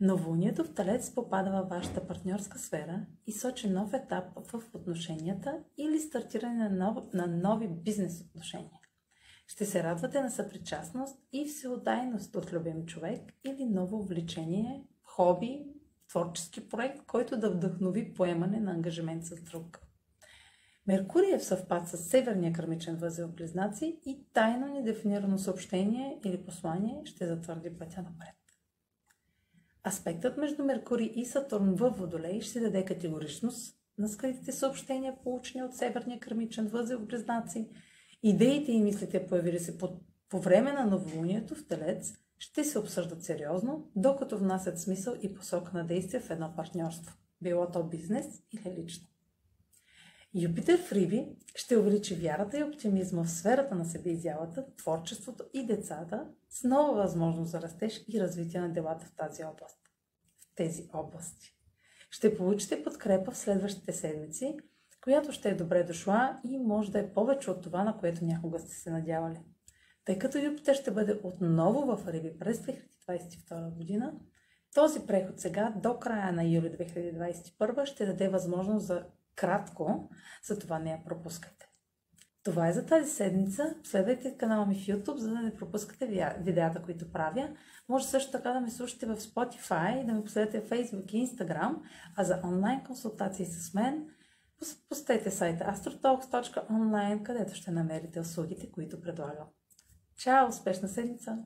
Новолунието в Талец попада във вашата партньорска сфера и сочи нов етап в отношенията или стартиране на, нов, на нови бизнес отношения. Ще се радвате на съпричастност и всеотдайност от любим човек или ново увлечение, хоби, творчески проект, който да вдъхнови поемане на ангажимент с друг. Меркурий е в съвпад с Северния кърмичен възел Близнаци и тайно недефинирано съобщение или послание ще затвърди пътя напред. Аспектът между Меркурий и Сатурн във Водолей ще даде категоричност на скритите съобщения, получени от Северния кърмичен възел в Близнаци. Идеите и мислите, появили се по, по време на новолунието в Телец, ще се обсъждат сериозно, докато внасят смисъл и посока на действие в едно партньорство, било то бизнес или лично. Юпитер в Риби ще увеличи вярата и оптимизма в сферата на себеизявата, творчеството и децата с нова възможност за растеж и развитие на делата в тази област. Тези области. Ще получите подкрепа в следващите седмици, която ще е добре дошла и може да е повече от това, на което някога сте се надявали. Тъй като Юпитер ще бъде отново в Риби през 2022 година, този преход сега до края на юли 2021 ще даде възможност за кратко, затова не я пропускайте. Това е за тази седмица. Следвайте канала ми в YouTube, за да не пропускате видеята, които правя. Може също така да ме слушате в Spotify, да ме последвате в Facebook и Instagram, а за онлайн консултации с мен посетете сайта astrotalks.online, където ще намерите услугите, които предлагам. Чао! Успешна седмица!